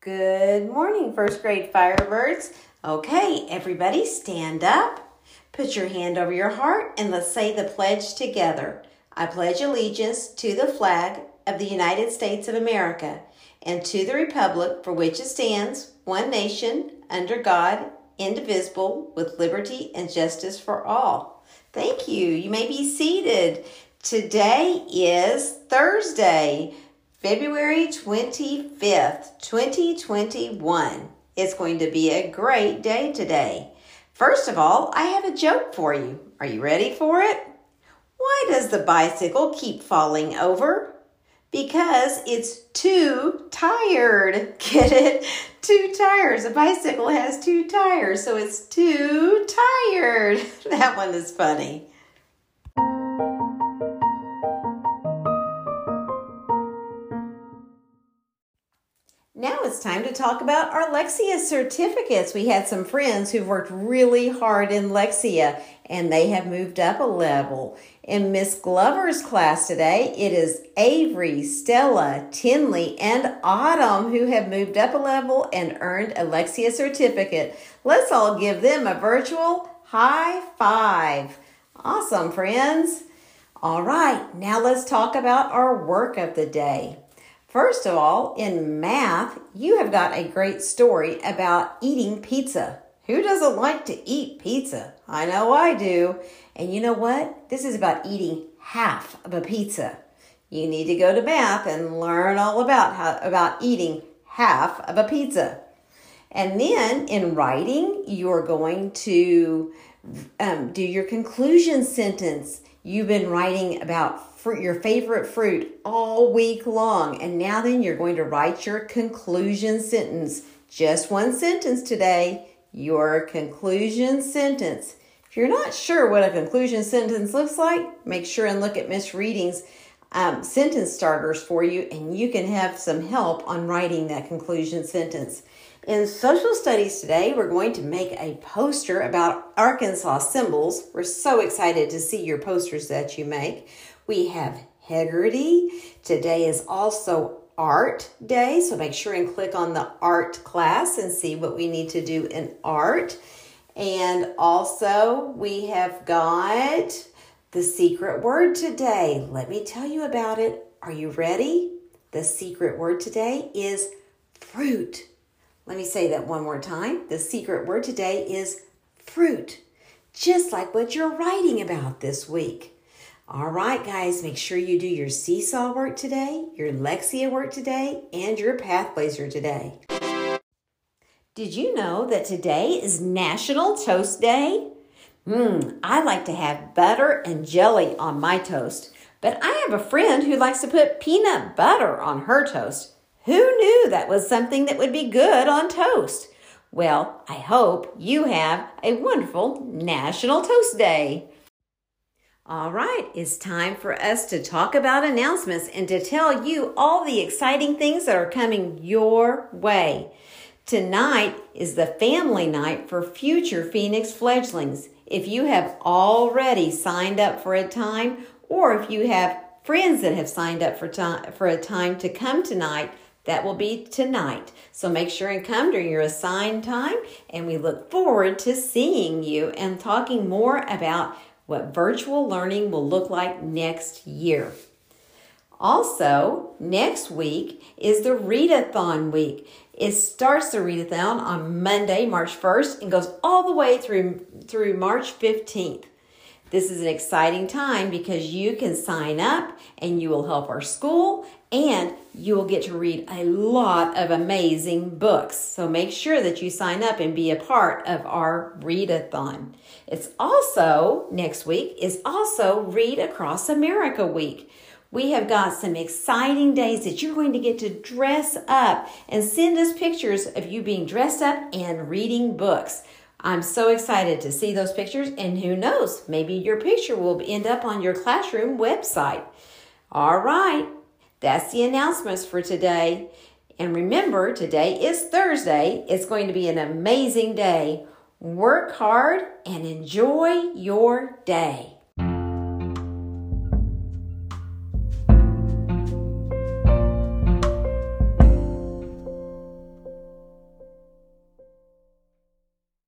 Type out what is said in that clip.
Good morning, first grade Firebirds. Okay, everybody stand up. Put your hand over your heart and let's say the pledge together. I pledge allegiance to the flag of the United States of America and to the republic for which it stands, one nation, under God, indivisible, with liberty and justice for all. Thank you. You may be seated. Today is Thursday. February 25th, 2021. It's going to be a great day today. First of all, I have a joke for you. Are you ready for it? Why does the bicycle keep falling over? Because it's too tired. Get it? Two tires. A bicycle has two tires, so it's too tired. That one is funny. Now it's time to talk about our Lexia certificates. We had some friends who've worked really hard in Lexia and they have moved up a level. In Miss Glover's class today, it is Avery, Stella, Tinley, and Autumn who have moved up a level and earned a Lexia certificate. Let's all give them a virtual high five. Awesome, friends. All right, now let's talk about our work of the day. First of all, in math, you have got a great story about eating pizza. Who doesn't like to eat pizza? I know I do. And you know what? This is about eating half of a pizza. You need to go to math and learn all about how about eating half of a pizza. And then in writing, you're going to um, do your conclusion sentence. You've been writing about fruit, your favorite fruit all week long. And now then you're going to write your conclusion sentence. Just one sentence today. Your conclusion sentence. If you're not sure what a conclusion sentence looks like, make sure and look at Miss Reading's um, sentence starters for you, and you can have some help on writing that conclusion sentence. In social studies today, we're going to make a poster about Arkansas symbols. We're so excited to see your posters that you make. We have Heggerty. Today is also Art Day, so make sure and click on the Art class and see what we need to do in art. And also, we have got the secret word today. Let me tell you about it. Are you ready? The secret word today is fruit. Let me say that one more time. The secret word today is fruit, just like what you're writing about this week. All right, guys, make sure you do your seesaw work today, your Lexia work today, and your Pathblazer today. Did you know that today is National Toast Day? Mmm, I like to have butter and jelly on my toast, but I have a friend who likes to put peanut butter on her toast. Who knew that was something that would be good on toast? Well, I hope you have a wonderful National Toast Day. All right, it's time for us to talk about announcements and to tell you all the exciting things that are coming your way. Tonight is the family night for future Phoenix fledglings. If you have already signed up for a time, or if you have friends that have signed up for, time, for a time to come tonight, that will be tonight. So make sure and come during your assigned time, and we look forward to seeing you and talking more about what virtual learning will look like next year. Also, next week is the Readathon week. It starts the Readathon on Monday, March 1st, and goes all the way through, through March 15th. This is an exciting time because you can sign up and you will help our school and you will get to read a lot of amazing books. So make sure that you sign up and be a part of our readathon. It's also next week is also Read Across America week. We have got some exciting days that you're going to get to dress up and send us pictures of you being dressed up and reading books. I'm so excited to see those pictures, and who knows, maybe your picture will end up on your classroom website. All right, that's the announcements for today. And remember, today is Thursday. It's going to be an amazing day. Work hard and enjoy your day.